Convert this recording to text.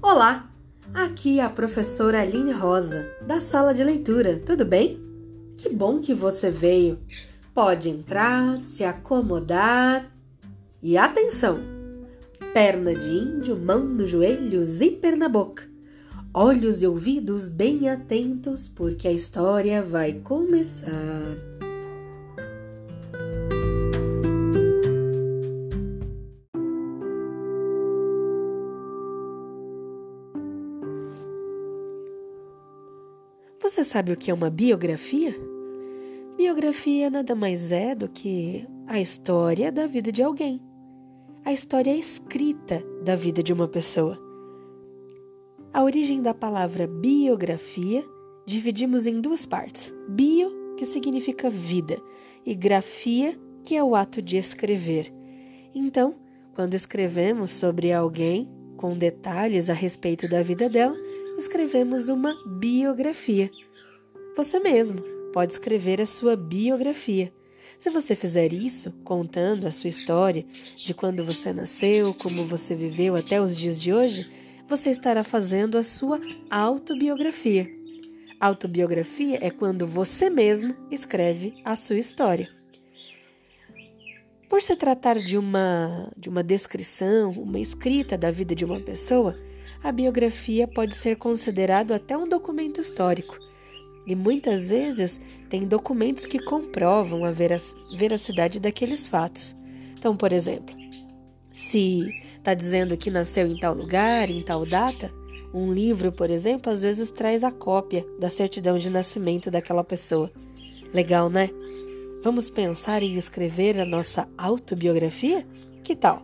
Olá, aqui é a professora Aline Rosa, da sala de leitura, tudo bem? Que bom que você veio. Pode entrar, se acomodar e atenção! Perna de índio, mão no joelho, zíper na boca. Olhos e ouvidos bem atentos, porque a história vai começar. Você sabe o que é uma biografia? Biografia nada mais é do que a história da vida de alguém. A história escrita da vida de uma pessoa. A origem da palavra biografia dividimos em duas partes: bio, que significa vida, e grafia, que é o ato de escrever. Então, quando escrevemos sobre alguém com detalhes a respeito da vida dela, escrevemos uma biografia. Você mesmo pode escrever a sua biografia. Se você fizer isso, contando a sua história de quando você nasceu, como você viveu até os dias de hoje, você estará fazendo a sua autobiografia. Autobiografia é quando você mesmo escreve a sua história. Por se tratar de uma, de uma descrição, uma escrita da vida de uma pessoa, a biografia pode ser considerado até um documento histórico. E muitas vezes tem documentos que comprovam a veracidade daqueles fatos. Então, por exemplo, se está dizendo que nasceu em tal lugar, em tal data, um livro, por exemplo, às vezes traz a cópia da certidão de nascimento daquela pessoa. Legal, né? Vamos pensar em escrever a nossa autobiografia? Que tal?